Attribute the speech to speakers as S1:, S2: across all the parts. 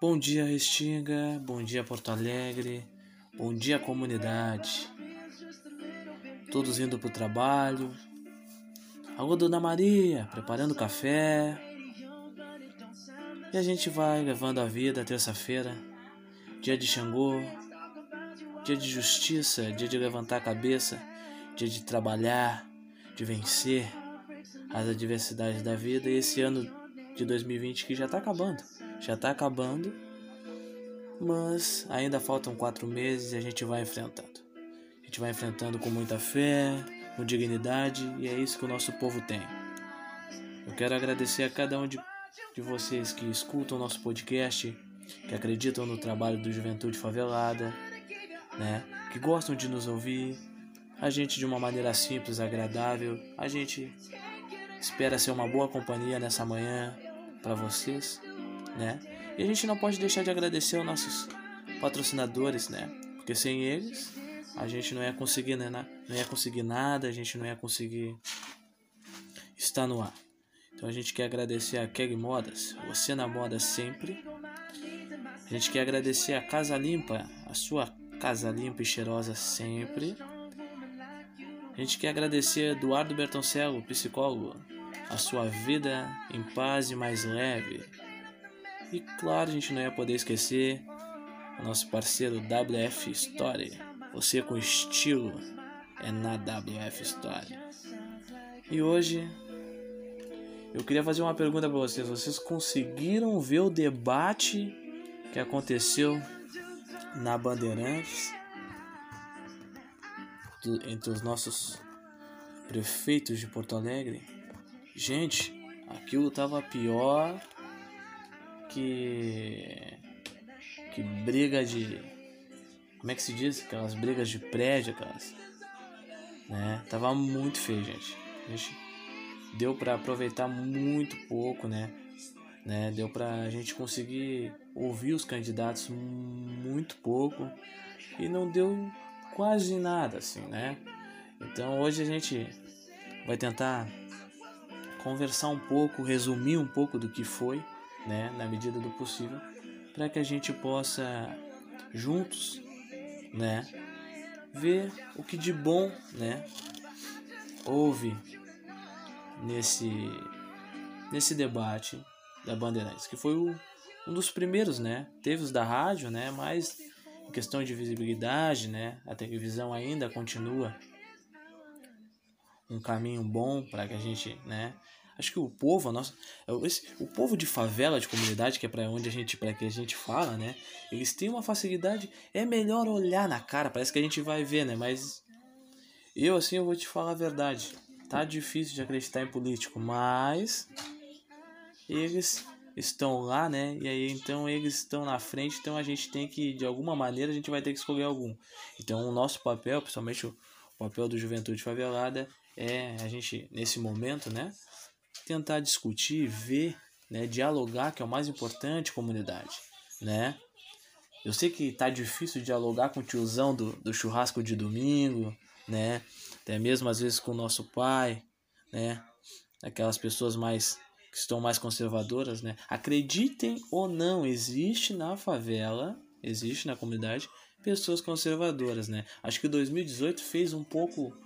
S1: Bom dia, Restinga. Bom dia, Porto Alegre. Bom dia, comunidade. Todos indo para o trabalho. Alô, Dona Maria, preparando café. E a gente vai levando a vida terça-feira, dia de Xangô, dia de justiça, dia de levantar a cabeça, dia de trabalhar, de vencer as adversidades da vida. E esse ano de 2020 que já está acabando já está acabando, mas ainda faltam quatro meses e a gente vai enfrentando. A gente vai enfrentando com muita fé, com dignidade e é isso que o nosso povo tem. Eu quero agradecer a cada um de, de vocês que escutam o nosso podcast, que acreditam no trabalho do Juventude Favelada, né? que gostam de nos ouvir. A gente de uma maneira simples, agradável. A gente espera ser uma boa companhia nessa manhã para vocês né? E a gente não pode deixar de agradecer aos nossos patrocinadores, né? Porque sem eles a gente não ia conseguir, né? Não ia conseguir nada, a gente não ia conseguir estar no ar. Então a gente quer agradecer a Keg Modas, você na moda sempre. A gente quer agradecer a Casa Limpa, a sua casa limpa e cheirosa sempre. A gente quer agradecer a Eduardo Bertoncello, psicólogo, a sua vida em paz e mais leve. E claro, a gente não ia poder esquecer o nosso parceiro WF Story. Você com estilo é na WF Story. E hoje eu queria fazer uma pergunta para vocês. Vocês conseguiram ver o debate que aconteceu na Bandeirantes entre os nossos prefeitos de Porto Alegre? Gente, aquilo tava pior que que briga de como é que se diz? Aquelas brigas de prédio aquelas né? Tava muito feio gente. Gente deu para aproveitar muito pouco né? Né? Deu para a gente conseguir ouvir os candidatos muito pouco e não deu quase nada assim né? Então hoje a gente vai tentar conversar um pouco resumir um pouco do que foi né, na medida do possível, para que a gente possa juntos, né, ver o que de bom, né, houve nesse nesse debate da Bandeirantes, que foi o, um dos primeiros, né? Teve os da rádio, né, mas em questão de visibilidade, né, a televisão ainda continua um caminho bom para que a gente, né, Acho que o povo, a nossa, esse, o povo de favela, de comunidade, que é para onde a gente, para que a gente fala, né? Eles têm uma facilidade, é melhor olhar na cara, parece que a gente vai ver, né? Mas eu assim eu vou te falar a verdade. Tá difícil de acreditar em político, mas eles estão lá, né? E aí então eles estão na frente, então a gente tem que de alguma maneira a gente vai ter que escolher algum. Então o nosso papel, principalmente o papel do Juventude Favelada é a gente nesse momento, né? Tentar discutir, ver, né, dialogar, que é o mais importante, comunidade, né? Eu sei que tá difícil dialogar com o tiozão do, do churrasco de domingo, né? Até mesmo às vezes com o nosso pai, né? Aquelas pessoas mais que estão mais conservadoras, né? Acreditem ou não, existe na favela, existe na comunidade pessoas conservadoras, né? Acho que 2018 fez um pouco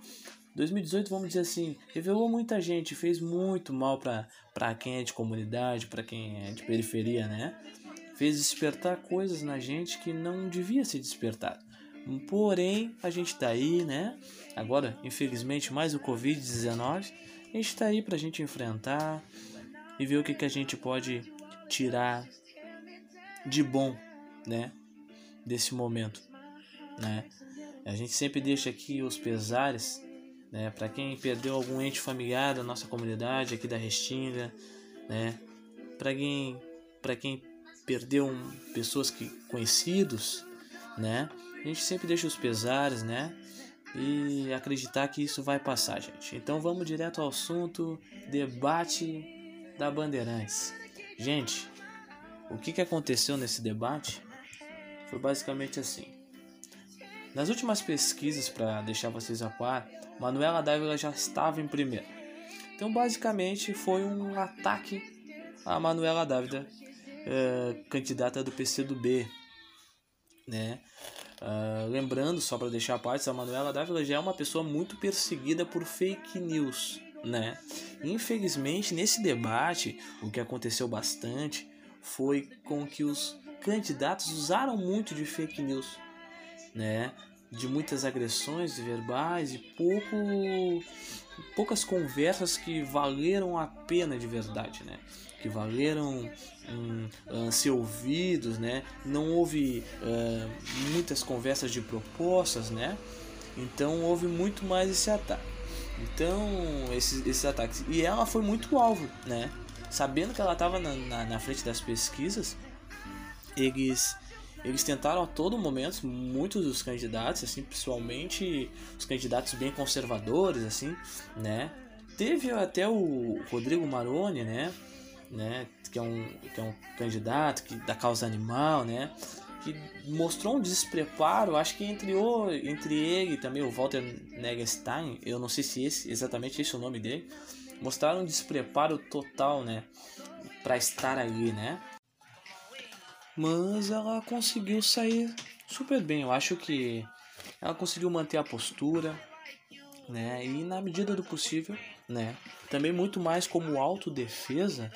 S1: 2018, vamos dizer assim, revelou muita gente, fez muito mal para quem é de comunidade, para quem é de periferia, né? Fez despertar coisas na gente que não devia ser despertado. Porém, a gente tá aí, né? Agora, infelizmente, mais o Covid-19, a gente tá aí pra gente enfrentar e ver o que, que a gente pode tirar de bom, né? Desse momento, né? A gente sempre deixa aqui os pesares né? Para quem perdeu algum ente familiar da nossa comunidade aqui da Restinga, né? Para quem para quem perdeu um, pessoas que conhecidos, né? A gente sempre deixa os pesares, né? E acreditar que isso vai passar, gente. Então vamos direto ao assunto, debate da Bandeirantes. Gente, o que, que aconteceu nesse debate foi basicamente assim. Nas últimas pesquisas, para deixar vocês a par, Manuela Dávila já estava em primeiro. Então, basicamente, foi um ataque a Manuela Dávila uh, candidata do PCdoB, né? Uh, lembrando, só para deixar a parte, a Manuela Dávila já é uma pessoa muito perseguida por fake news, né? Infelizmente, nesse debate, o que aconteceu bastante foi com que os candidatos usaram muito de fake news, né? De muitas agressões verbais e pouco poucas conversas que valeram a pena de verdade, né? Que valeram um, ser ouvidos, né? Não houve uh, muitas conversas de propostas, né? Então houve muito mais esse ataque. Então esses, esses ataques e ela foi muito alvo, né? Sabendo que ela estava na, na, na frente das pesquisas, eles eles tentaram a todo momento, muitos dos candidatos, assim, principalmente os candidatos bem conservadores, assim, né? Teve até o Rodrigo Maroni, né? né? Que é um, que é um candidato que, da causa animal, né? Que mostrou um despreparo, acho que entre, o, entre ele e também o Walter Negerstein, eu não sei se esse, exatamente esse é o nome dele, mostraram um despreparo total, né? Para estar ali, né? Mas ela conseguiu sair super bem. Eu acho que ela conseguiu manter a postura, né? E na medida do possível, né? Também muito mais como autodefesa,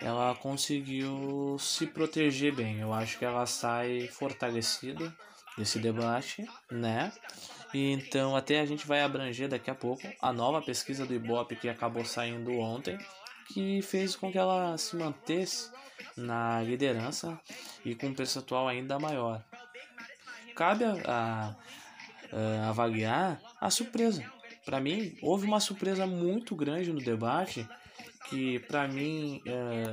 S1: ela conseguiu se proteger bem. Eu acho que ela sai fortalecida desse debate, né? E então até a gente vai abranger daqui a pouco a nova pesquisa do Ibope que acabou saindo ontem, que fez com que ela se mantesse na liderança e com um percentual ainda maior. Cabe a, a, a avaliar a surpresa. Para mim, houve uma surpresa muito grande no debate que para mim é,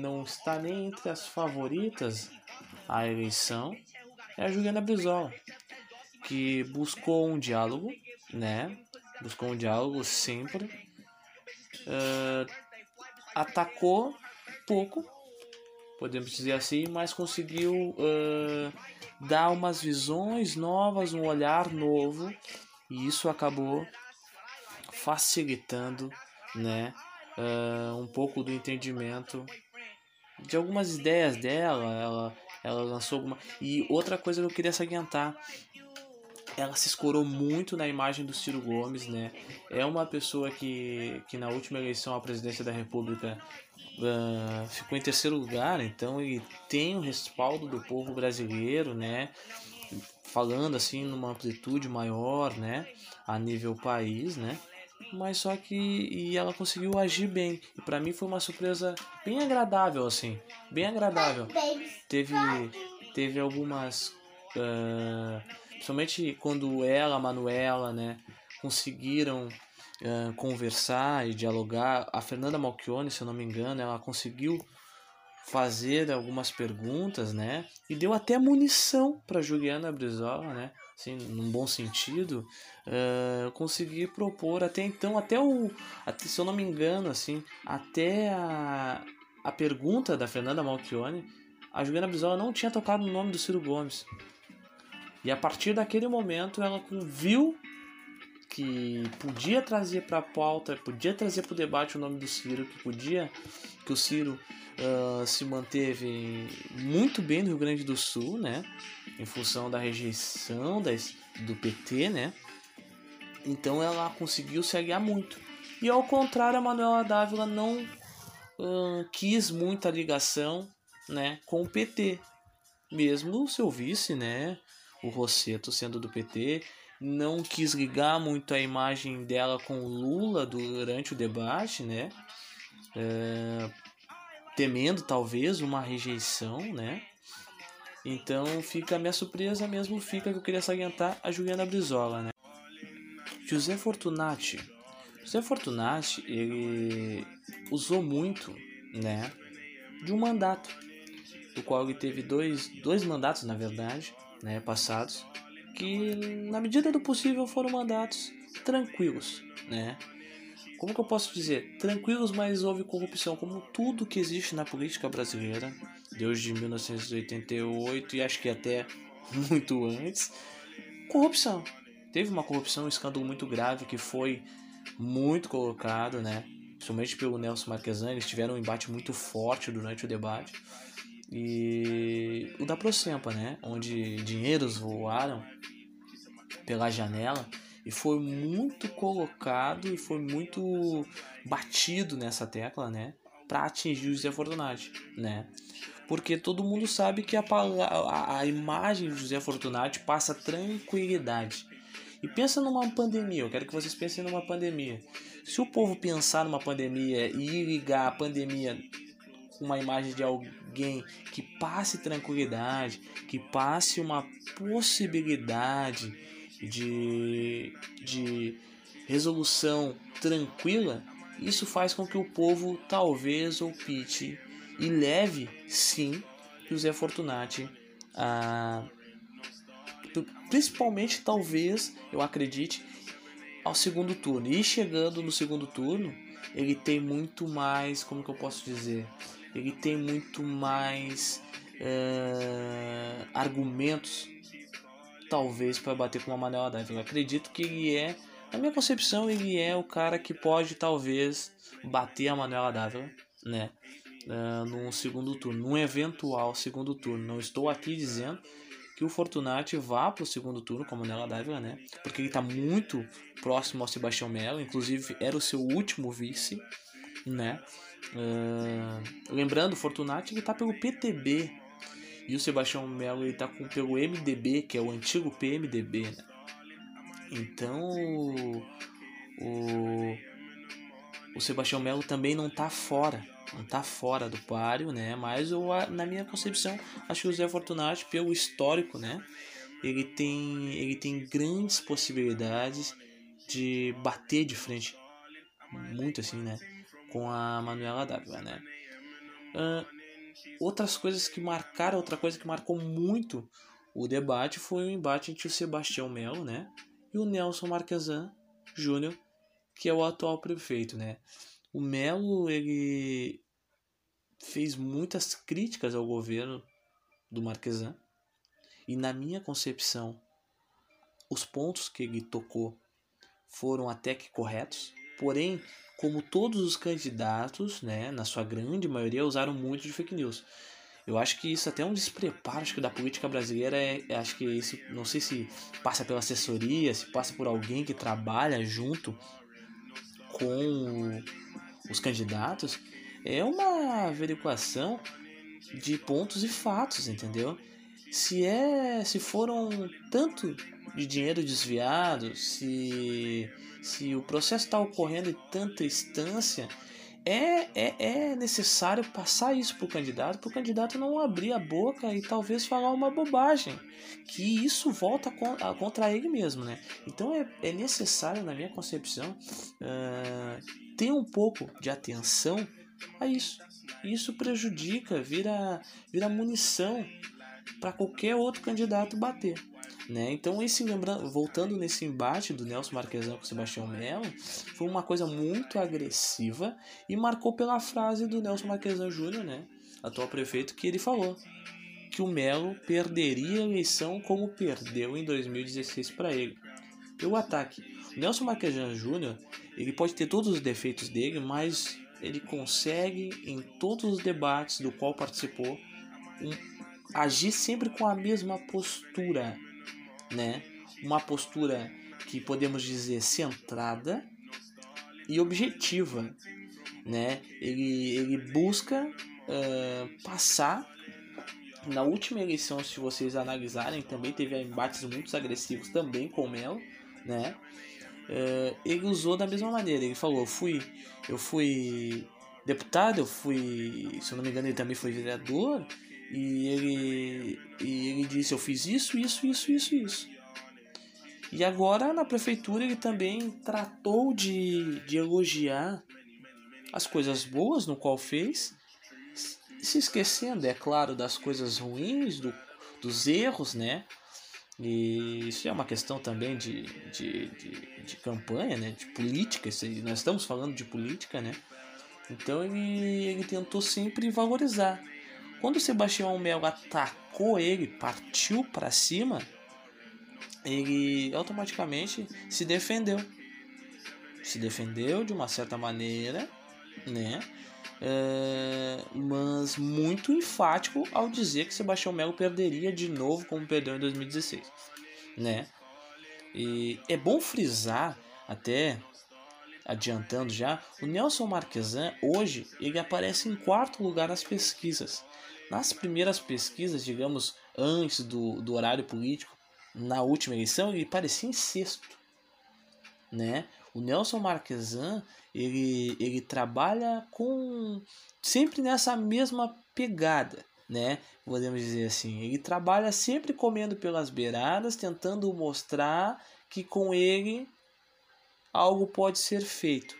S1: não está nem entre as favoritas à eleição é a Juliana Brizola, que buscou um diálogo, né? Buscou um diálogo sempre, uh, atacou pouco, podemos dizer assim, mas conseguiu uh, dar umas visões novas, um olhar novo, e isso acabou facilitando, né, uh, um pouco do entendimento de algumas ideias dela. Ela, ela lançou alguma e outra coisa que eu queria salientar ela se escorou muito na imagem do Ciro Gomes, né? É uma pessoa que, que na última eleição à presidência da República uh, ficou em terceiro lugar, então ele tem o respaldo do povo brasileiro, né? Falando assim numa amplitude maior, né? A nível país, né? Mas só que e ela conseguiu agir bem. E para mim foi uma surpresa bem agradável, assim, bem agradável. Teve teve algumas uh, principalmente quando ela, a Manuela, né, conseguiram uh, conversar e dialogar. A Fernanda Malchione, se eu não me engano, ela conseguiu fazer algumas perguntas, né? E deu até munição para Juliana Brizola, né? Assim, num bom sentido, uh, conseguir propor até então, até o, até, se eu não me engano, assim, até a, a pergunta da Fernanda Malchione, a Juliana Brizola não tinha tocado no nome do Ciro Gomes. E a partir daquele momento ela viu que podia trazer para a pauta, podia trazer para o debate o nome do Ciro, que podia que o Ciro uh, se manteve muito bem no Rio Grande do Sul, né, em função da rejeição das, do PT, né. Então ela conseguiu se aliar muito. E ao contrário, a Manuela Dávila não uh, quis muita ligação, né, com o PT, mesmo o seu vice, né, o Rosseto sendo do PT, não quis ligar muito a imagem dela com Lula durante o debate, né? É, temendo talvez uma rejeição, né? Então fica a minha surpresa mesmo, fica que eu queria salientar a Juliana Brizola, né? José Fortunati. José Fortunati, ele usou muito, né, de um mandato, do qual ele teve dois, dois mandatos, na verdade, né, passados, que na medida do possível foram mandatos tranquilos, né? Como que eu posso dizer? Tranquilos, mas houve corrupção, como tudo que existe na política brasileira, desde 1988 e acho que até muito antes. Corrupção. Teve uma corrupção, um escândalo muito grave que foi muito colocado, né? Principalmente pelo Nelson Marquesan, eles tiveram um embate muito forte durante o debate. E o da Procempa, né? Onde dinheiros voaram pela janela e foi muito colocado e foi muito batido nessa tecla, né? Para atingir o José Fortunati, né? Porque todo mundo sabe que a, a, a imagem do José Fortunati passa tranquilidade. E pensa numa pandemia, eu quero que vocês pensem numa pandemia. Se o povo pensar numa pandemia e ligar a pandemia com uma imagem de alguém que passe tranquilidade, que passe uma possibilidade de, de resolução tranquila, isso faz com que o povo talvez opte e leve sim José Fortunati a principalmente talvez eu acredite ao segundo turno. E chegando no segundo turno ele tem muito mais como que eu posso dizer ele tem muito mais é, argumentos talvez para bater com uma Manuela Dávila. Eu acredito que ele é, na minha concepção, ele é o cara que pode talvez bater a Manuela Dávila, né? Uh, num segundo turno, num eventual segundo turno. Não estou aqui dizendo que o Fortunati vá para o segundo turno com a Manuela Dávila, né? Porque ele está muito próximo ao Sebastião Melo, inclusive era o seu último vice, né? Uh, lembrando, Fortunati ele está pelo PTB, e o Sebastião Melo ele tá com, pelo MDB, que é o antigo PMDB, né? Então o, o Sebastião Melo também não tá fora, não tá fora do páreo, né? Mas eu, na minha concepção, acho que o Zé Fortunati, pelo histórico, né? Ele tem, ele tem grandes possibilidades de bater de frente, muito assim, né? Com a Manuela Dávila, né? Uh, outras coisas que marcaram, outra coisa que marcou muito o debate foi o embate entre o Sebastião Melo, né, e o Nelson Marquesan Júnior, que é o atual prefeito, né? O Melo, ele fez muitas críticas ao governo do Marquesan, e na minha concepção, os pontos que ele tocou foram até que corretos, porém como todos os candidatos, né, na sua grande maioria, usaram muito de fake news. Eu acho que isso até é um despreparo acho que da política brasileira é, acho que isso não sei se passa pela assessoria, se passa por alguém que trabalha junto com os candidatos, é uma averiguação de pontos e fatos, entendeu? Se é, se foram tanto de dinheiro desviado, se se o processo está ocorrendo em tanta instância, é, é, é necessário passar isso para o candidato, para o candidato não abrir a boca e talvez falar uma bobagem, que isso volta contra ele mesmo, né? Então é, é necessário, na minha concepção, uh, ter um pouco de atenção a isso. Isso prejudica, vira, vira munição para qualquer outro candidato bater. Né? Então, esse lembrando, voltando nesse embate do Nelson Marquesan com o Sebastião Melo, foi uma coisa muito agressiva e marcou pela frase do Nelson Marquesan Júnior, né? atual prefeito, que ele falou que o Melo perderia a eleição como perdeu em 2016 para ele. Pelo ataque. O Nelson Marquesan Júnior, ele pode ter todos os defeitos dele, mas ele consegue, em todos os debates do qual participou, um, agir sempre com a mesma postura né? Uma postura que podemos dizer centrada e objetiva, né? Ele, ele busca uh, passar na última eleição, se vocês analisarem, também teve embates muito agressivos também com o Melo, né? Uh, ele usou da mesma maneira. Ele falou: fui, eu fui deputado, eu fui, se eu não me engano, ele também foi vereador e ele, e ele disse: Eu fiz isso, isso, isso, isso, isso. E agora na prefeitura ele também tratou de, de elogiar as coisas boas no qual fez, se esquecendo, é claro, das coisas ruins, do, dos erros, né? E isso é uma questão também de, de, de, de campanha, né? De política, nós estamos falando de política, né? Então ele, ele tentou sempre valorizar quando o Sebastião Melo atacou ele, partiu para cima, ele automaticamente se defendeu. Se defendeu de uma certa maneira, né? é, mas muito enfático ao dizer que Sebastião Melo perderia de novo como perdeu em 2016, né? E é bom frisar até adiantando já, o Nelson Marquesan hoje ele aparece em quarto lugar nas pesquisas. Nas primeiras pesquisas, digamos, antes do, do horário político, na última eleição, ele parecia em sexto, né? O Nelson Marquesan, ele, ele trabalha com sempre nessa mesma pegada, né? Podemos dizer assim, ele trabalha sempre comendo pelas beiradas, tentando mostrar que com ele algo pode ser feito.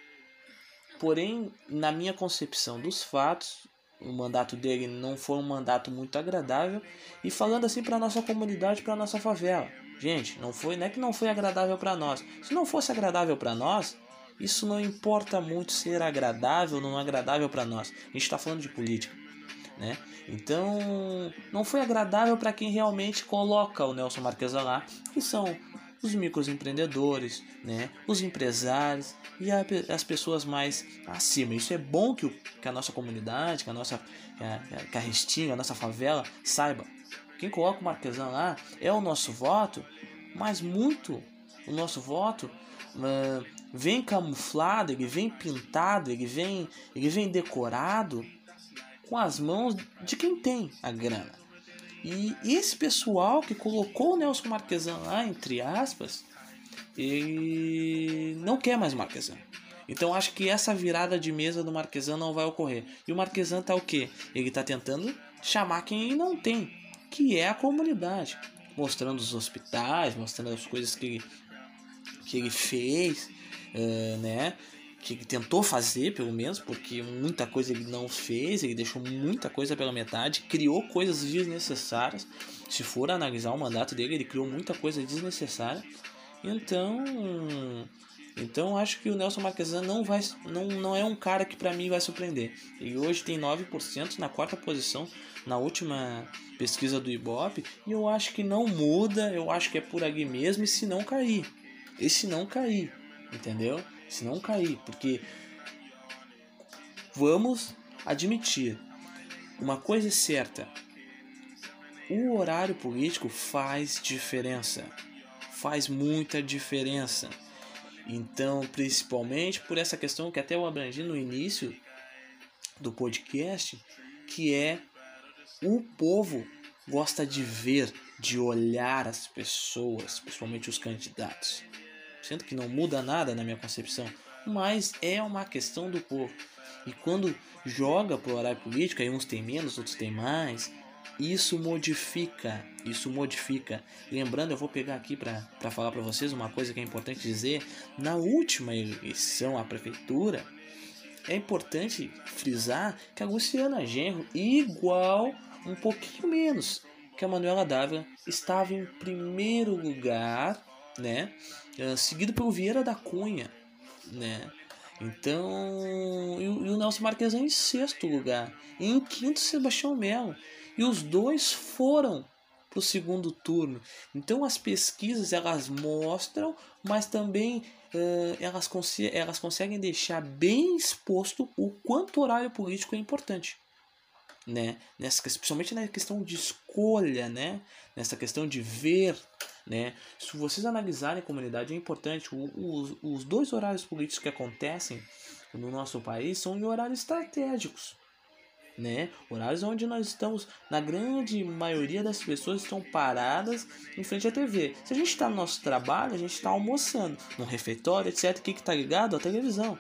S1: Porém, na minha concepção dos fatos, o mandato dele não foi um mandato muito agradável e falando assim para nossa comunidade, para nossa favela. Gente, não foi, não é que não foi agradável para nós. Se não fosse agradável para nós, isso não importa muito ser agradável ou não agradável para nós. A gente está falando de política, né? Então, não foi agradável para quem realmente coloca o Nelson Marques lá, que são os microempreendedores, né, os empresários e a, as pessoas mais acima. Isso é bom que, o, que a nossa comunidade, que a nossa que a, que a Restinga, a nossa favela saiba. Quem coloca o Marquesão lá é o nosso voto, mas muito o nosso voto uh, vem camuflado, ele vem pintado, ele vem, ele vem decorado com as mãos de quem tem a grana. E esse pessoal que colocou o Nelson Marquesan lá, entre aspas, ele não quer mais Marquesan. Então acho que essa virada de mesa do Marquesan não vai ocorrer. E o Marquesan tá o quê? Ele tá tentando chamar quem não tem, que é a comunidade, mostrando os hospitais, mostrando as coisas que, que ele fez, uh, né? Que ele tentou fazer, pelo menos, porque muita coisa ele não fez, ele deixou muita coisa pela metade, criou coisas desnecessárias. Se for analisar o mandato dele, ele criou muita coisa desnecessária. Então, então acho que o Nelson Marquesan não vai não, não é um cara que para mim vai surpreender. Ele hoje tem 9% na quarta posição na última pesquisa do Ibope, e eu acho que não muda, eu acho que é por ali mesmo e se não cair. E se não cair, entendeu? Se não cair, porque vamos admitir, uma coisa é certa, o horário político faz diferença, faz muita diferença. Então, principalmente por essa questão que até eu abrangi no início do podcast, que é o povo gosta de ver, de olhar as pessoas, principalmente os candidatos sendo que não muda nada na minha concepção, mas é uma questão do povo. E quando joga pro horário político, aí uns têm menos, outros têm mais, isso modifica, isso modifica. Lembrando, eu vou pegar aqui para falar para vocês uma coisa que é importante dizer. Na última eleição à prefeitura, é importante frisar que a Luciana Genro, igual, um pouquinho menos que a Manuela Dávila, estava em primeiro lugar né? Uh, seguido pelo Vieira da Cunha, né? Então, e, o Nelson Marques em sexto lugar. E em quinto, Sebastião Melo. E os dois foram para o segundo turno. Então, as pesquisas elas mostram, mas também uh, elas, cons elas conseguem deixar bem exposto o quanto o horário político é importante né? Nessa, principalmente na questão de escolha, né? Nessa questão de ver, né? Se vocês analisarem a comunidade, é importante. O, o, os dois horários políticos que acontecem no nosso país são em horários estratégicos, né? Horários onde nós estamos, na grande maioria das pessoas estão paradas em frente à TV. Se a gente está no nosso trabalho, a gente está almoçando, no refeitório, etc. O que está ligado? A televisão.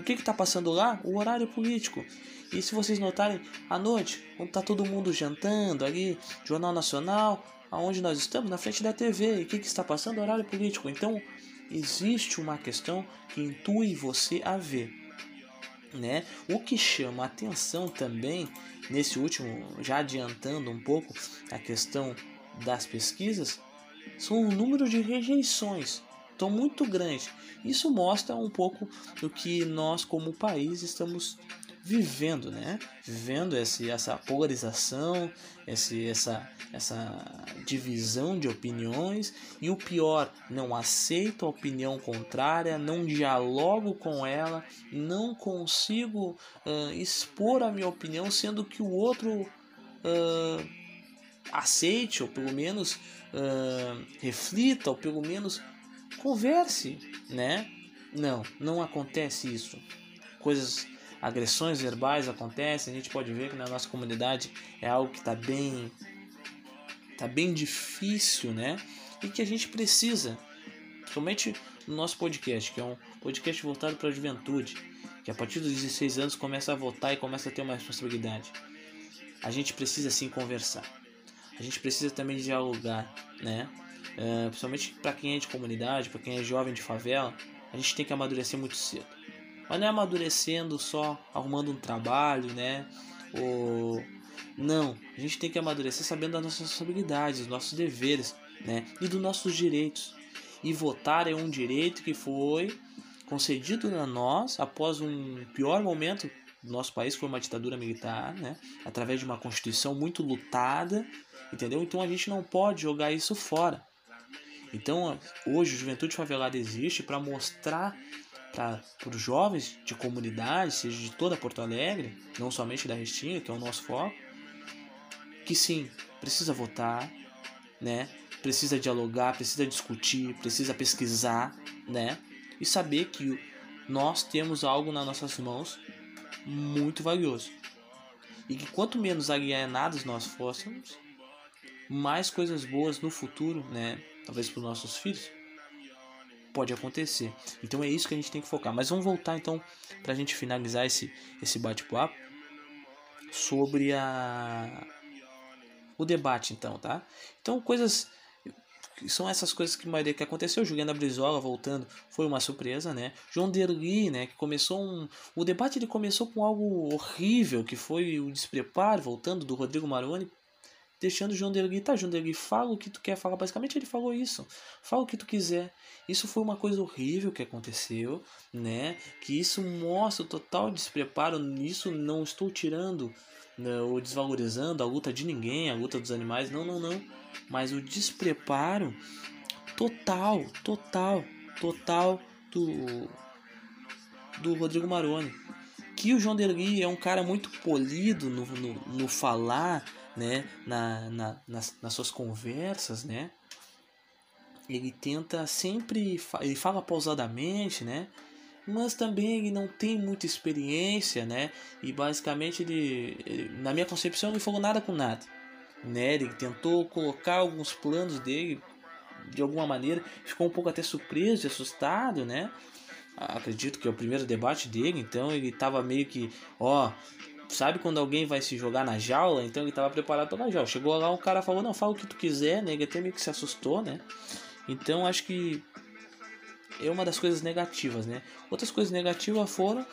S1: E o que está passando lá? O horário político. E se vocês notarem, à noite, quando está todo mundo jantando ali, Jornal Nacional, aonde nós estamos, na frente da TV, e o que, que está passando? Horário político. Então, existe uma questão que intui você a ver. Né? O que chama atenção também, nesse último, já adiantando um pouco a questão das pesquisas, são o número de rejeições tão muito grande. Isso mostra um pouco do que nós como país estamos vivendo, né? Vivendo esse, essa polarização, esse, essa, essa divisão de opiniões e o pior, não aceito a opinião contrária, não dialogo com ela, não consigo uh, expor a minha opinião, sendo que o outro uh, aceite ou pelo menos uh, reflita ou pelo menos converse, né? Não, não acontece isso. Coisas agressões verbais acontecem, a gente pode ver que na nossa comunidade é algo que está bem tá bem difícil, né? E que a gente precisa, principalmente no nosso podcast, que é um podcast voltado para a juventude, que a partir dos 16 anos começa a votar e começa a ter uma responsabilidade. A gente precisa sim conversar. A gente precisa também dialogar, né? Uh, principalmente para quem é de comunidade, para quem é jovem de favela, a gente tem que amadurecer muito cedo. Mas não é amadurecendo só arrumando um trabalho, né? Ou não, a gente tem que amadurecer sabendo das nossas responsabilidades, dos nossos deveres, né? E dos nossos direitos. E votar é um direito que foi concedido a nós após um pior momento do nosso país, que foi uma ditadura militar, né? Através de uma constituição muito lutada, entendeu? Então a gente não pode jogar isso fora. Então, hoje, Juventude Favelada existe para mostrar para os jovens de comunidade, seja de toda Porto Alegre, não somente da Restinga, que é o nosso foco, que sim, precisa votar, né? Precisa dialogar, precisa discutir, precisa pesquisar, né? E saber que nós temos algo nas nossas mãos muito valioso. E que quanto menos alienados nós fôssemos, mais coisas boas no futuro, né? Talvez para os nossos filhos, pode acontecer. Então é isso que a gente tem que focar. Mas vamos voltar então para a gente finalizar esse, esse bate-papo sobre a o debate então, tá? Então coisas são essas coisas que maioria que aconteceu. Juliana Brizola voltando foi uma surpresa, né? João Derli, né? Que começou um. O debate ele começou com algo horrível, que foi o despreparo, voltando do Rodrigo Maroni, deixando o João Derli, tá, João Derli, fala o que tu quer falar. Basicamente ele falou isso. Fala o que tu quiser. Isso foi uma coisa horrível que aconteceu, né? Que isso mostra o total despreparo. Nisso não estou tirando né, ou desvalorizando a luta de ninguém, a luta dos animais. Não, não, não. Mas o despreparo total, total, total do do Rodrigo Maroni. Que o João Derli é um cara muito polido no, no, no falar, né, na, na, nas, nas suas conversas, né, ele tenta sempre, ele fala pausadamente, né, mas também ele não tem muita experiência, né, e basicamente ele, ele na minha concepção, ele falou nada com nada, né, ele tentou colocar alguns planos dele de alguma maneira, ficou um pouco até surpreso e assustado, né, acredito que é o primeiro debate dele, então ele estava meio que, ó, sabe quando alguém vai se jogar na jaula? Então ele estava preparado para jaula. Chegou lá, um cara falou: Não, fala o que tu quiser, né? Ele até meio que se assustou, né? Então acho que é uma das coisas negativas, né? Outras coisas negativas foram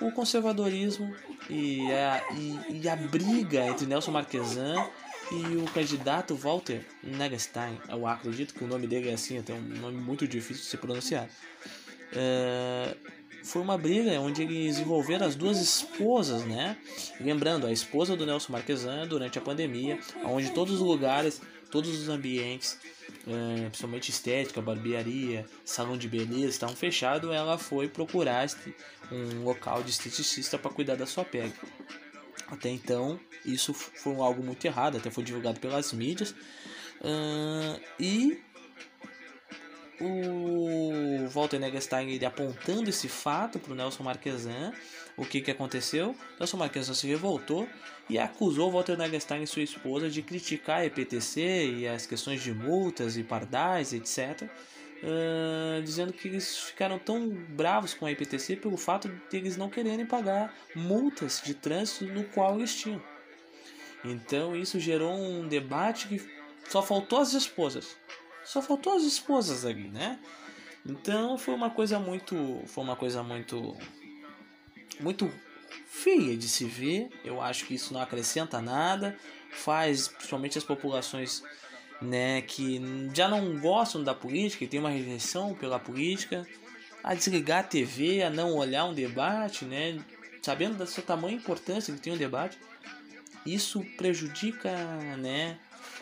S1: o conservadorismo e a, e, e a briga entre Nelson Marquesan e o candidato Walter Negestein. Eu acredito que o nome dele é assim, até um nome muito difícil de se pronunciar. É, foi uma briga onde eles envolveram as duas esposas, né? Lembrando, a esposa do Nelson Marquesan durante a pandemia, onde todos os lugares, todos os ambientes, é, principalmente estética, barbearia, salão de beleza, estavam fechados, ela foi procurar um local de esteticista para cuidar da sua pele. Até então, isso foi algo muito errado, até foi divulgado pelas mídias. Uh, e o Walter Negerstein ele apontando esse fato para o Nelson Marquesan. O que, que aconteceu? Nelson Marquesan se revoltou e acusou Walter Negerstein e sua esposa de criticar a EPTC e as questões de multas e pardais, etc. Uh, dizendo que eles ficaram tão bravos com a EPTC pelo fato de eles não quererem pagar multas de trânsito no qual eles tinham. Então isso gerou um debate que só faltou as esposas. Só faltou as esposas ali, né? Então foi uma coisa muito, foi uma coisa muito muito feia de se ver. Eu acho que isso não acrescenta nada, faz principalmente as populações né, que já não gostam da política e tem uma rejeição pela política, a desligar a TV, a não olhar um debate, né? sabendo da sua tamanha importância que tem o debate, isso prejudica, né,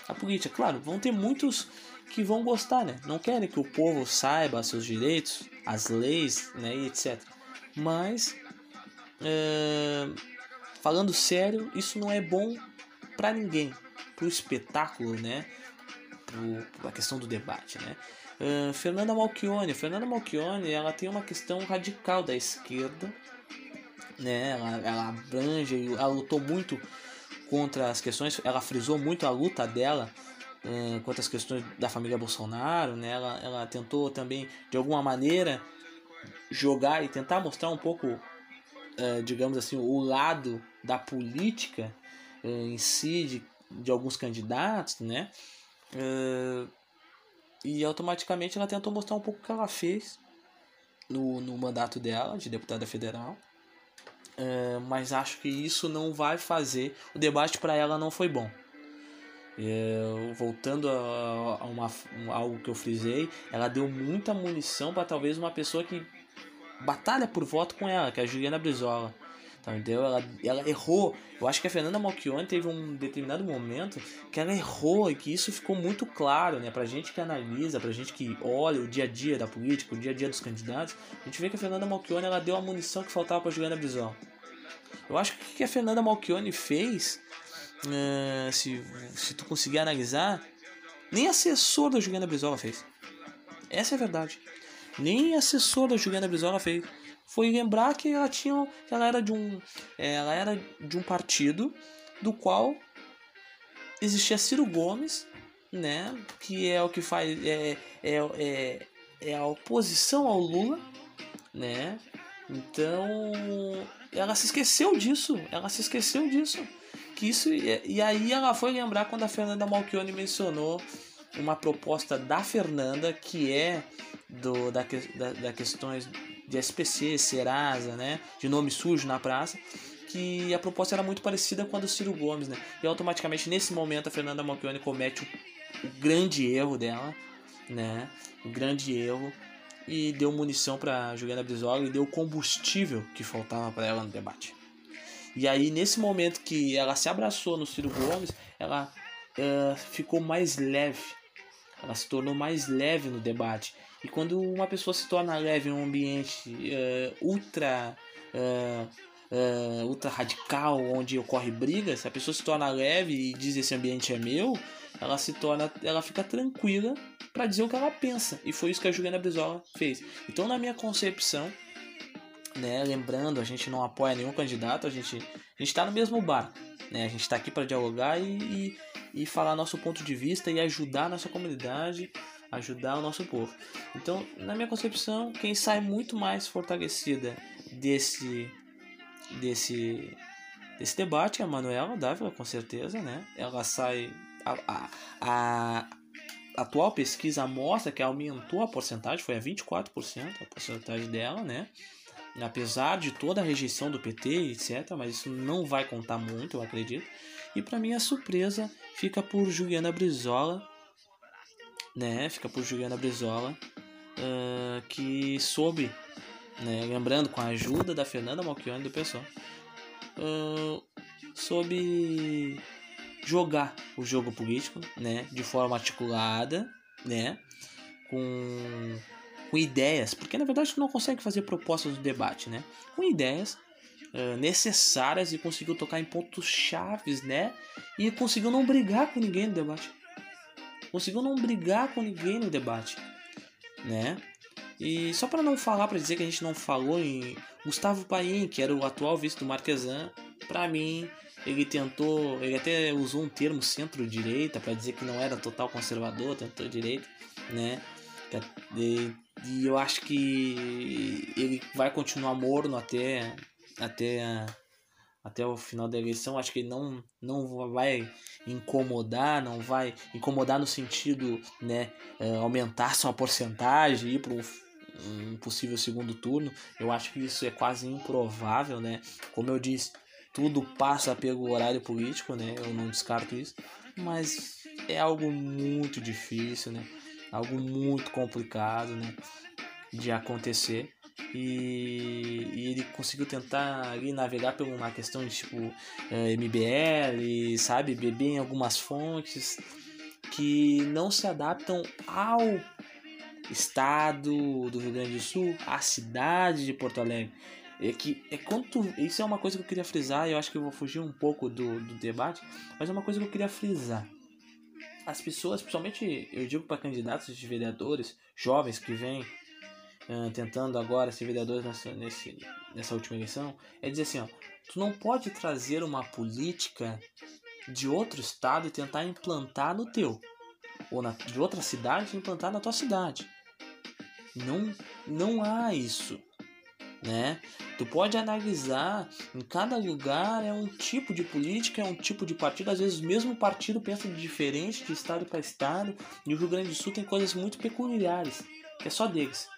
S1: a política. Claro, vão ter muitos que vão gostar, né? Não querem que o povo saiba seus direitos, as leis, né, e etc. Mas, é, falando sério, isso não é bom para ninguém, pro espetáculo, né? Pro, a questão do debate, né? Uh, Fernanda Malchione, Fernanda Malchione, ela tem uma questão radical da esquerda, né? Ela, ela abrange, ela lutou muito contra as questões, ela frisou muito a luta dela uh, contra as questões da família Bolsonaro, né? Ela, ela tentou também, de alguma maneira, jogar e tentar mostrar um pouco, uh, digamos assim, o lado da política uh, em si, de, de alguns candidatos, né? e automaticamente ela tentou mostrar um pouco o que ela fez no, no mandato dela de deputada federal é, mas acho que isso não vai fazer. O debate para ela não foi bom. É, voltando a, a uma, algo que eu frisei, ela deu muita munição para talvez uma pessoa que batalha por voto com ela, que é a Juliana Brizola. Tá, entendeu? Ela, ela errou. Eu acho que a Fernanda Malchione teve um determinado momento que ela errou e que isso ficou muito claro, né? Pra gente que analisa, pra gente que olha o dia a dia da política, o dia a dia dos candidatos, a gente vê que a Fernanda Malchione ela deu a munição que faltava pra Juliana Brizola. Eu acho que o que a Fernanda Malchione fez, uh, se, se tu conseguir analisar, nem assessor da Juliana Brizola fez. Essa é a verdade. Nem assessor da Juliana Brizola fez foi lembrar que ela tinha ela era de um ela era de um partido do qual existia Ciro Gomes né que é o que faz é, é, é, é a oposição ao Lula né então ela se esqueceu disso ela se esqueceu disso que isso e aí ela foi lembrar quando a Fernanda Malchione mencionou uma proposta da Fernanda que é do da, da, da questões de SPC, Serasa, né, de nome sujo na praça, que a proposta era muito parecida com a do Ciro Gomes, né? E automaticamente nesse momento a Fernanda Malchione comete o, o grande erro dela, né? O grande erro e deu munição para Juliana Brizola e deu combustível que faltava para ela no debate. E aí nesse momento que ela se abraçou no Ciro Gomes, ela uh, ficou mais leve, ela se tornou mais leve no debate e quando uma pessoa se torna leve em um ambiente uh, ultra uh, uh, ultra radical, onde ocorre briga, se a pessoa se torna leve e diz esse ambiente é meu, ela se torna, ela fica tranquila para dizer o que ela pensa. E foi isso que a Juliana Brizola fez. Então, na minha concepção, né, lembrando, a gente não apoia nenhum candidato, a gente a está no mesmo bar, né? A gente está aqui para dialogar e, e, e falar nosso ponto de vista e ajudar a nossa comunidade ajudar o nosso povo. Então, na minha concepção, quem sai muito mais fortalecida desse desse desse debate é a Manuela Dávila, com certeza, né? Ela sai a, a, a atual pesquisa mostra que aumentou a porcentagem, foi a 24% a porcentagem dela, né? Apesar de toda a rejeição do PT, etc, mas isso não vai contar muito, eu acredito. E para mim a surpresa fica por Juliana Brizola, né? Fica por Juliana Brizola, uh, que soube, né? Lembrando, com a ajuda da Fernanda Malchione do pessoal, uh, soube jogar o jogo político, né? De forma articulada, né? Com, com ideias, porque na verdade tu não consegue fazer propostas do debate, né? Com ideias Uh, necessárias e conseguiu tocar em pontos chaves, né? E conseguiu não brigar com ninguém no debate conseguiu não brigar com ninguém no debate, né? E só para não falar, para dizer que a gente não falou em Gustavo Paim, que era o atual vice do Marquesan, para mim ele tentou, ele até usou um termo centro-direita para dizer que não era total conservador, tentou direita, né? E, eu acho que ele vai continuar morno até até até o final da eleição. Acho que ele não não vai incomodar, não vai incomodar no sentido, né, uh, aumentar sua porcentagem, ir para um possível segundo turno. Eu acho que isso é quase improvável, né? Como eu disse, tudo passa pelo horário político, né? Eu não descarto isso, mas é algo muito difícil, né? Algo muito complicado, né? De acontecer. e, e, ele conseguiu tentar ali navegar por uma questão de tipo é, MBL, sabe, beber em algumas fontes que não se adaptam ao estado do Rio Grande do Sul, à cidade de Porto Alegre. É que é quanto isso é uma coisa que eu queria frisar, eu acho que eu vou fugir um pouco do, do debate, mas é uma coisa que eu queria frisar. As pessoas, principalmente eu digo para candidatos de vereadores, jovens que vêm uh, tentando agora ser vereadores nessa, nesse, nessa última eleição, é dizer assim, ó, tu não pode trazer uma política de outro estado e tentar implantar no teu, ou na, de outra cidade e implantar na tua cidade. Não, não há isso, né? Tu pode analisar, em cada lugar é um tipo de política, é um tipo de partido, às vezes o mesmo partido pensa diferente de estado para estado, e o Rio Grande do Sul tem coisas muito peculiares, que é só deles.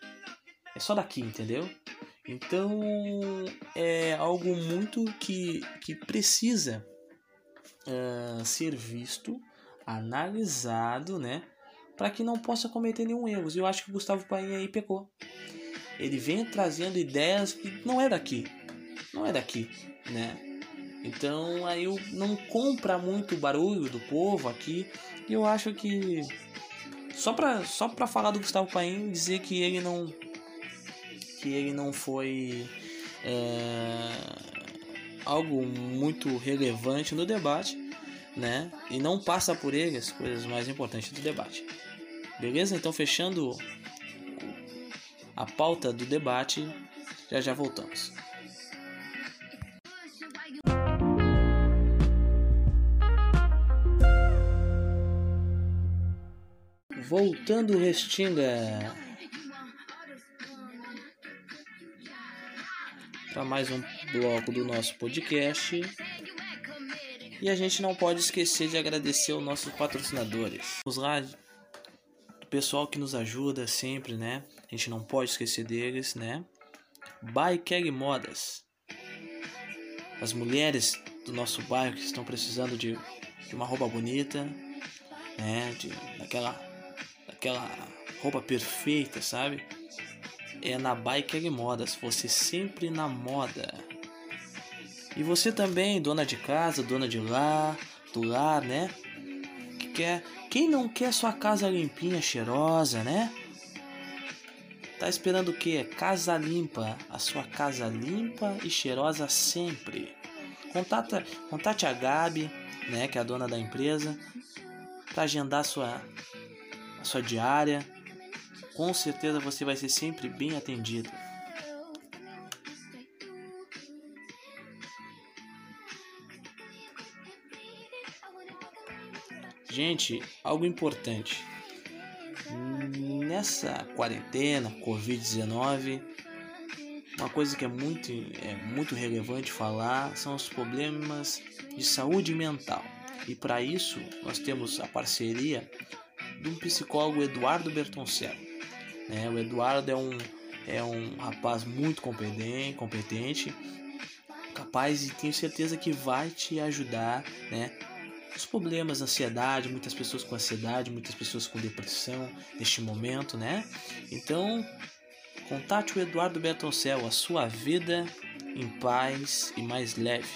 S1: É só daqui, entendeu? Então é algo muito que, que precisa uh, ser visto, analisado, né? para que não possa cometer nenhum erro. E eu acho que o Gustavo Paim aí pecou. Ele vem trazendo ideias que não é daqui. Não é daqui, né? Então aí eu não compra muito o barulho do povo aqui. E eu acho que só para só para falar do Gustavo Paim dizer que ele não que ele não foi é, algo muito relevante no debate, né? E não passa por ele as coisas mais importantes do debate. Beleza? Então, fechando a pauta do debate, já já voltamos. Voltando Restinga para mais um bloco do nosso podcast. E a gente não pode esquecer de agradecer aos nossos patrocinadores. Os rádios pessoal que nos ajuda sempre, né? A gente não pode esquecer deles, né? Bike Modas. As mulheres do nosso bairro que estão precisando de, de uma roupa bonita, né? De, daquela, daquela roupa perfeita, sabe? É na Bike Modas. Você sempre na moda. E você também, dona de casa, dona de lar, do lar, né? Que quer quem não quer sua casa limpinha, cheirosa, né? Tá esperando o quê? Casa limpa, a sua casa limpa e cheirosa sempre. Contata, contate a Gabi, né, que é a dona da empresa, para agendar a sua a sua diária. Com certeza você vai ser sempre bem atendido. Gente, algo importante. Nessa quarentena, Covid-19, uma coisa que é muito, é muito relevante falar são os problemas de saúde mental. E para isso, nós temos a parceria do psicólogo Eduardo Bertoncello. Né? O Eduardo é um, é um rapaz muito competente, competente, capaz e tenho certeza que vai te ajudar né, os problemas, ansiedade, muitas pessoas com ansiedade, muitas pessoas com depressão neste momento, né? Então, contate o Eduardo Bertoncel, a sua vida em paz e mais leve.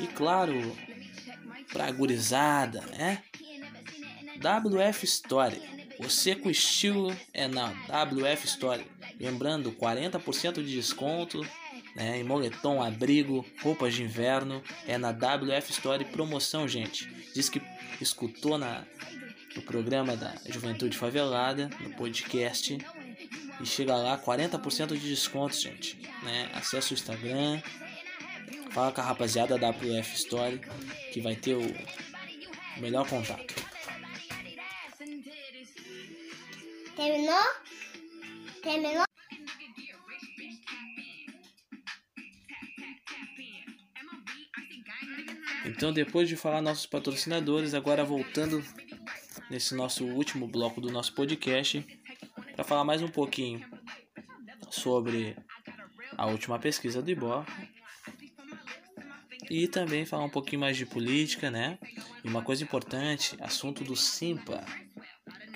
S1: E claro, pra gurizada, né? WF Story você com estilo é na WF Store. Lembrando, 40% de desconto né, em moletom, abrigo, roupas de inverno. É na WF Store promoção, gente. Diz que escutou na, no programa da Juventude Favelada, no podcast. E chega lá, 40% de desconto, gente. Né? Acesse o Instagram. Fala com a rapaziada da WF Store que vai ter o melhor contato.
S2: Terminou? Terminou?
S1: Então, depois de falar nossos patrocinadores, agora voltando nesse nosso último bloco do nosso podcast, para falar mais um pouquinho sobre a última pesquisa do Ibope, E também falar um pouquinho mais de política, né? E uma coisa importante, assunto do Simpa.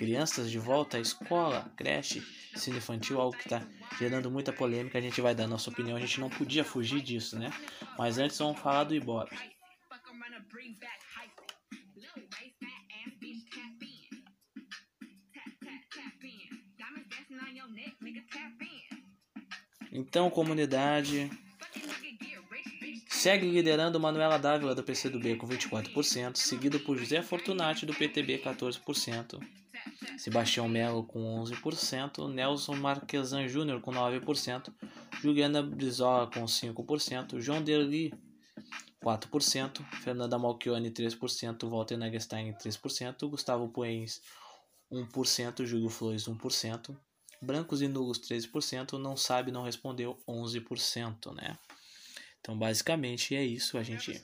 S1: Crianças de volta à escola, creche, ensino infantil, algo que está gerando muita polêmica. A gente vai dar nossa opinião, a gente não podia fugir disso, né? Mas antes vamos falar do Ibope. Então, comunidade, segue liderando Manuela Dávila do PCdoB com 24%, seguido por José Fortunati do PTB 14%, Sebastião Melo com 11%, Nelson Marquesan Júnior com 9%, Juliana Brizola com 5%, João Derli 4%, Fernanda Malchione 3%, Walter Nagestein 3%, Gustavo Poens 1%, Júlio Flores 1%, brancos e nulos 13%, não sabe, não respondeu 11%, né? Então, basicamente é isso, a gente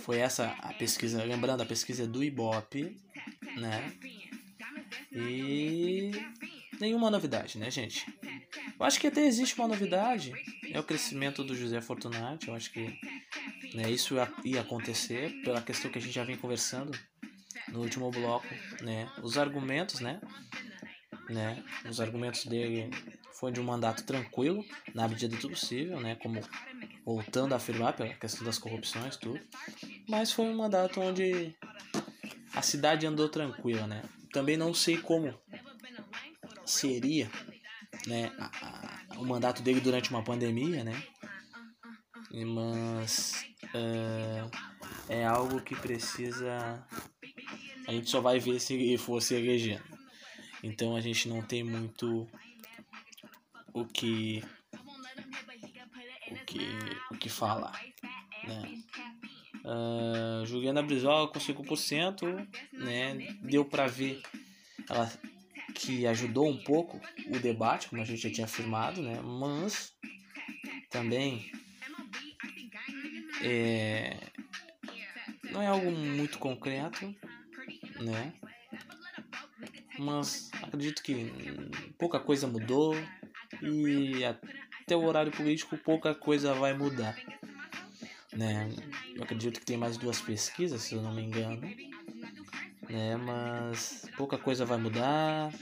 S1: foi essa a pesquisa, lembrando a pesquisa do Ibope, né? E nenhuma novidade, né, gente? Eu acho que até existe uma novidade, é o crescimento do José Fortunati, eu acho que né, isso ia acontecer pela questão que a gente já vem conversando no último bloco, né? Os argumentos, né? né? Os argumentos dele foi de um mandato tranquilo, na medida do possível, né? Como voltando a afirmar pela questão das corrupções, tudo. Mas foi um mandato onde a cidade andou tranquila, né? Também não sei como seria, né? A, a, o mandato dele durante uma pandemia, né? Mas uh, é algo que precisa a gente só vai ver se ele for se elegendo. Então a gente não tem muito o que o que o que falar, né? Uh, Juliana Brizola com 5%, né? Deu para ver ela que ajudou um pouco o debate, como a gente já tinha afirmado, né? Mas também é, não é algo muito concreto, né? Mas acredito que pouca coisa mudou e até o horário político pouca coisa vai mudar, né? Eu acredito que tem mais duas pesquisas, se eu não me engano, né? Mas pouca coisa vai mudar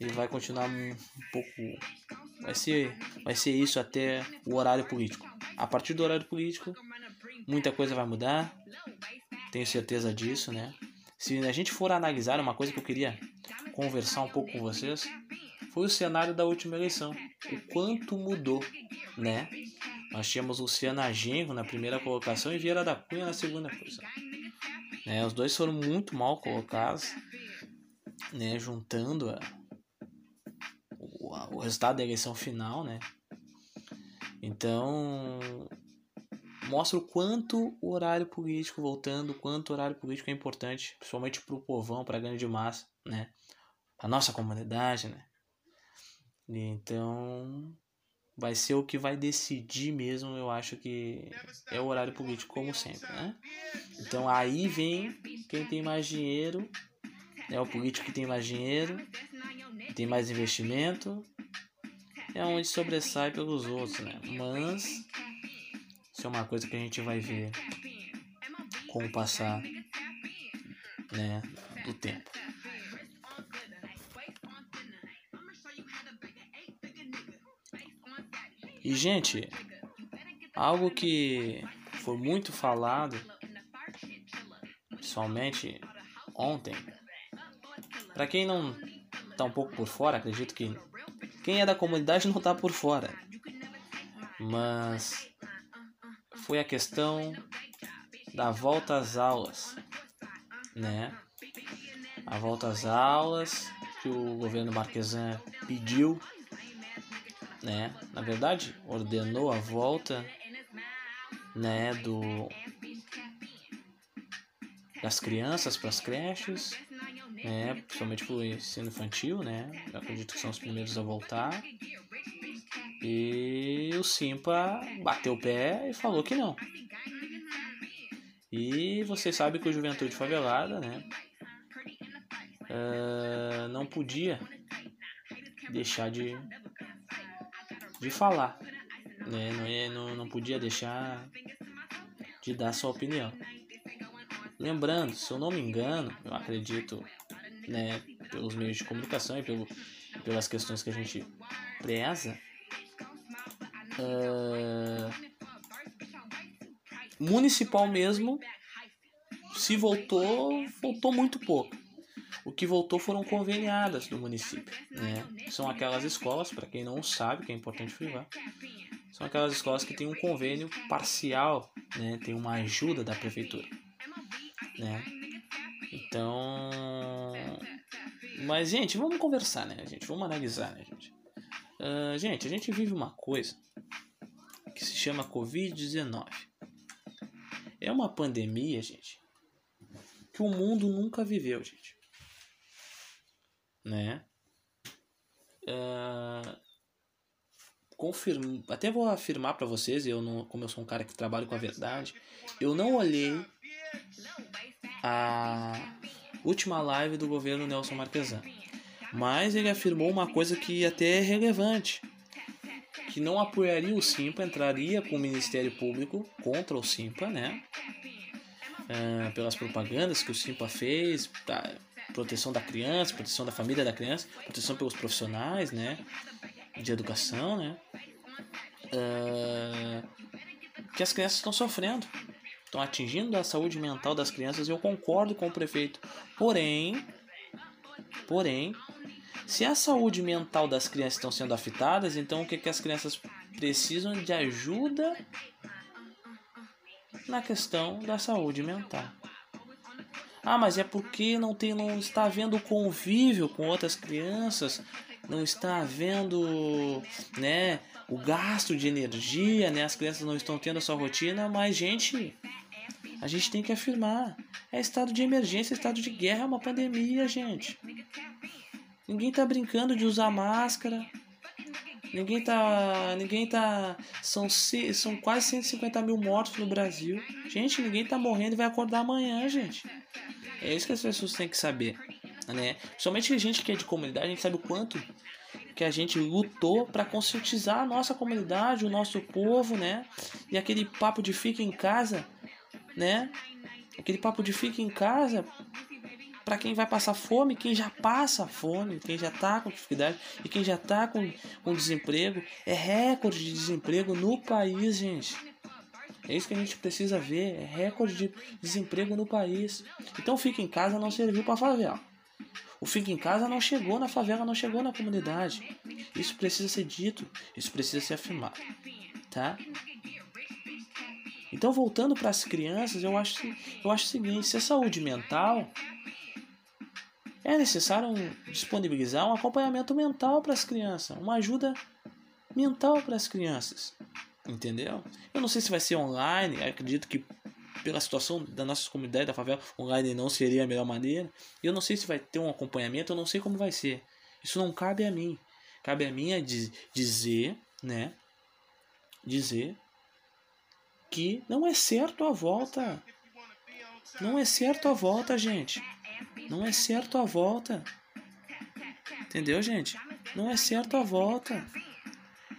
S1: e vai continuar um pouco vai ser vai ser isso até o horário político. A partir do horário político, muita coisa vai mudar. Tenho certeza disso, né? Se a gente for analisar uma coisa que eu queria conversar um pouco com vocês, foi o cenário da última eleição. O quanto mudou, né? Nós tínhamos Luciana Genro na primeira colocação e Vieira da Cunha na segunda posição. Né? Os dois foram muito mal colocados, né? Juntando a, o, a, o resultado da eleição final, né? Então, mostra o quanto o horário político, voltando, o quanto o horário político é importante, principalmente para o povão, para a grande massa, né? A nossa comunidade, né? Então, vai ser o que vai decidir mesmo, eu acho que é o horário político, como sempre, né? Então aí vem quem tem mais dinheiro, é o político que tem mais dinheiro, tem mais investimento, é onde sobressai pelos outros, né? Mas isso é uma coisa que a gente vai ver com o passar né, do tempo. E, gente, algo que foi muito falado, principalmente ontem, para quem não tá um pouco por fora, acredito que quem é da comunidade não tá por fora. Mas foi a questão da volta às aulas, né? A volta às aulas que o governo Marquesan pediu, né? Na verdade, ordenou a volta, né, do das crianças para as creches, né, principalmente para o ensino infantil, né? Eu acredito que são os primeiros a voltar. E o Simpa bateu o pé e falou que não. E você sabe que o Juventude Favelada, né? Uh, não podia deixar de, de falar, né? Não, é, não, não podia deixar de dar sua opinião. Lembrando, se eu não me engano, eu acredito, né, pelos meios de comunicação e pelo, pelas questões que a gente preza, uh, municipal mesmo, se voltou, voltou muito pouco. O que voltou foram conveniadas do município. Né? São aquelas escolas, para quem não sabe, que é importante frisar, são aquelas escolas que têm um convênio parcial, né? tem uma ajuda da prefeitura. Né? Então. Mas, gente, vamos conversar, né, gente? Vamos analisar, né, gente? Uh, gente, a gente vive uma coisa que se chama Covid-19. É uma pandemia, gente, que o mundo nunca viveu, gente. Né? Uh, confirmo, até vou afirmar para vocês, eu não, como eu sou um cara que trabalha com a verdade, eu não olhei a última live do governo Nelson Marquesan. Mas ele afirmou uma coisa que até é relevante, que não apoiaria o Simpa, entraria com o Ministério Público contra o Simpa, né? Ah, pelas propagandas que o Simpa fez, da proteção da criança, proteção da família da criança, proteção pelos profissionais, né? De educação, né? Ah, que as crianças estão sofrendo, estão atingindo a saúde mental das crianças. Eu concordo com o prefeito, porém, porém, se a saúde mental das crianças estão sendo afetadas, então o que, que as crianças precisam de ajuda na questão da saúde mental. Ah, mas é porque não tem, não está havendo convívio com outras crianças, não está havendo, né, o gasto de energia, né? As crianças não estão tendo a sua rotina, mas gente, a gente tem que afirmar, é estado de emergência, estado de guerra, é uma pandemia, gente. Ninguém está brincando de usar máscara. Ninguém tá. Ninguém tá. São, são quase 150 mil mortos no Brasil. Gente, ninguém tá morrendo e vai acordar amanhã, gente. É isso que as pessoas têm que saber. Né? Somente a gente que é de comunidade, a gente sabe o quanto que a gente lutou para conscientizar a nossa comunidade, o nosso povo, né? E aquele papo de fica em casa, né? Aquele papo de fica em casa para quem vai passar fome, quem já passa fome, quem já está com dificuldade e quem já está com, com desemprego. É recorde de desemprego no país, gente. É isso que a gente precisa ver, é recorde de desemprego no país. Então fica em casa não serviu para favela. O fica em casa não chegou na favela, não chegou na comunidade. Isso precisa ser dito, isso precisa ser afirmado, tá? Então voltando para as crianças, eu acho, eu acho o seguinte, se a saúde mental é necessário disponibilizar um acompanhamento mental para as crianças, uma ajuda mental para as crianças. Entendeu? Eu não sei se vai ser online, acredito que pela situação da nossa comunidade da favela, online não seria a melhor maneira. Eu não sei se vai ter um acompanhamento, eu não sei como vai ser. Isso não cabe a mim. Cabe a mim é dizer, né? Dizer que não é certo a volta. Não é certo a volta, gente. Não é certo a volta. Entendeu, gente? Não é certo a volta.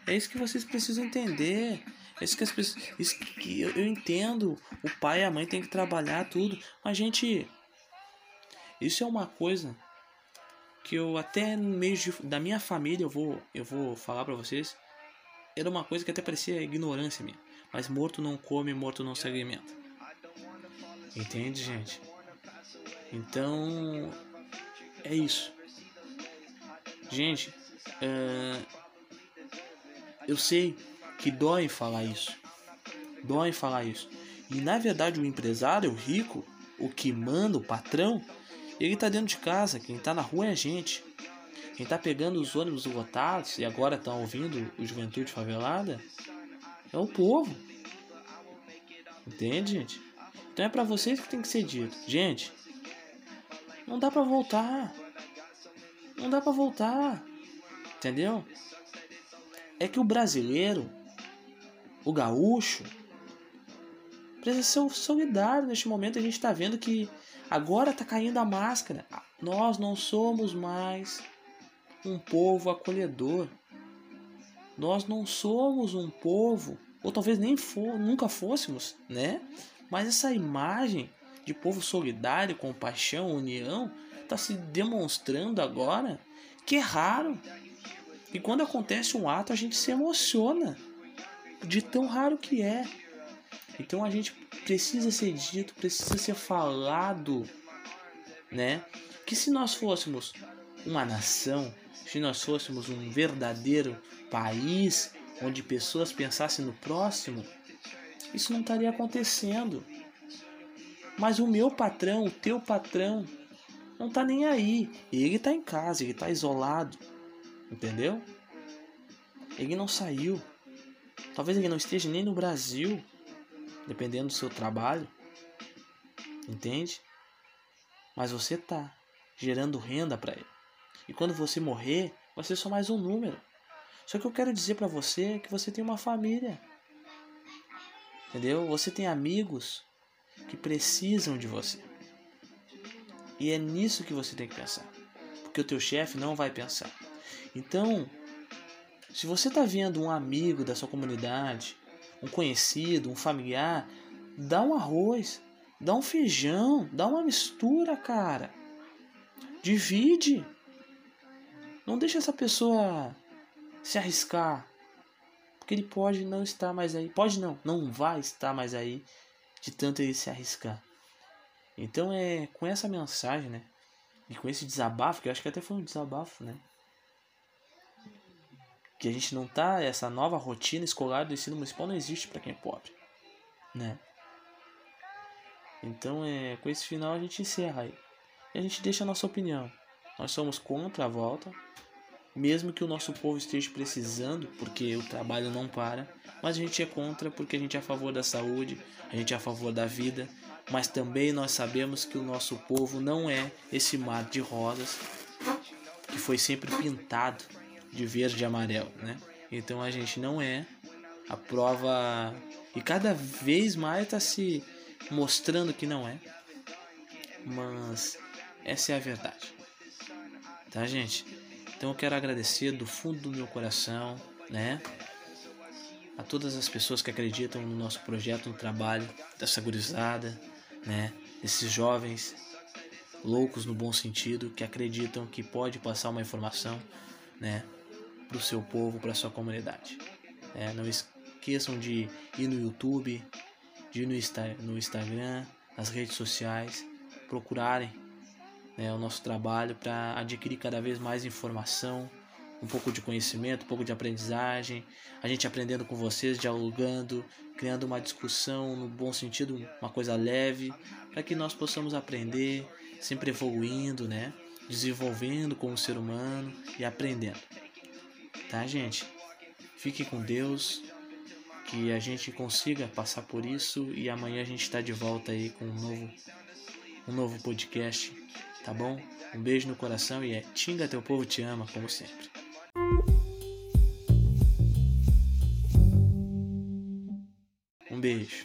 S1: É isso que vocês precisam entender. É isso que as pessoas. Isso que eu, eu entendo. O pai e a mãe têm que trabalhar tudo. Mas, gente. Isso é uma coisa que eu até no meio de, da minha família eu vou eu vou falar para vocês era uma coisa que até parecia ignorância minha mas morto não come morto não se alimenta entende gente então, é isso. Gente, é, eu sei que dói falar isso. Dói falar isso. E na verdade, o empresário, o rico, o que manda, o patrão, ele tá dentro de casa. Quem tá na rua é a gente. Quem tá pegando os ônibus lotados e agora tá ouvindo o Juventude Favelada é o povo. Entende, gente? Então é para vocês que tem que ser dito. Gente, não dá para voltar. Não dá para voltar. Entendeu? É que o brasileiro, o gaúcho, precisa ser solidário neste momento. A gente está vendo que agora está caindo a máscara. Nós não somos mais um povo acolhedor. nós não somos um povo, ou talvez nem for, nunca fôssemos, né? Mas essa imagem de povo solidário, compaixão, união, está se demonstrando agora que é raro. E quando acontece um ato, a gente se emociona de tão raro que é. Então a gente precisa ser dito, precisa ser falado, né? Que se nós fôssemos uma nação, se nós fôssemos um verdadeiro país onde pessoas pensassem no próximo, isso não estaria acontecendo. Mas o meu patrão, o teu patrão, não tá nem aí. Ele tá em casa, ele tá isolado. Entendeu? Ele não saiu. Talvez ele não esteja nem no Brasil, dependendo do seu trabalho. Entende? Mas você tá gerando renda para ele. E quando você morrer, vai ser só mais um número. Só que eu quero dizer para você que você tem uma família. Entendeu? Você tem amigos que precisam de você. E é nisso que você tem que pensar. Porque o teu chefe não vai pensar. Então, se você está vendo um amigo da sua comunidade, um conhecido, um familiar, dá um arroz, dá um feijão, dá uma mistura, cara. Divide. Não deixa essa pessoa se arriscar. Porque ele pode não estar mais aí. Pode não, não vai estar mais aí de tanto ele se arriscar. Então é com essa mensagem, né? E com esse desabafo, que eu acho que até foi um desabafo, né? Que a gente não tá. Essa nova rotina escolar do ensino municipal não existe para quem é pobre, né? Então é com esse final a gente encerra aí. E a gente deixa a nossa opinião. Nós somos contra a volta, mesmo que o nosso povo esteja precisando, porque o trabalho não para, mas a gente é contra porque a gente é a favor da saúde, a gente é a favor da vida, mas também nós sabemos que o nosso povo não é esse mar de rosas que foi sempre pintado de verde e amarelo, né? Então a gente não é a prova e cada vez mais está se mostrando que não é, mas essa é a verdade, tá, gente? Então eu quero agradecer do fundo do meu coração, né? A todas as pessoas que acreditam no nosso projeto, no trabalho dessa gurizada, né? Esses jovens loucos no bom sentido que acreditam que pode passar uma informação, né? Para o seu povo, para sua comunidade. É, não esqueçam de ir no YouTube, de ir no, Insta no Instagram, nas redes sociais, procurarem né, o nosso trabalho para adquirir cada vez mais informação, um pouco de conhecimento, um pouco de aprendizagem, a gente aprendendo com vocês, dialogando, criando uma discussão no bom sentido, uma coisa leve, para que nós possamos aprender, sempre evoluindo, né? Desenvolvendo como ser humano e aprendendo. Tá, gente? Fique com Deus, que a gente consiga passar por isso e amanhã a gente está de volta aí com um novo, um novo podcast tá bom? Um beijo no coração e é Tinga Teu Povo Te Ama, como sempre. Um beijo.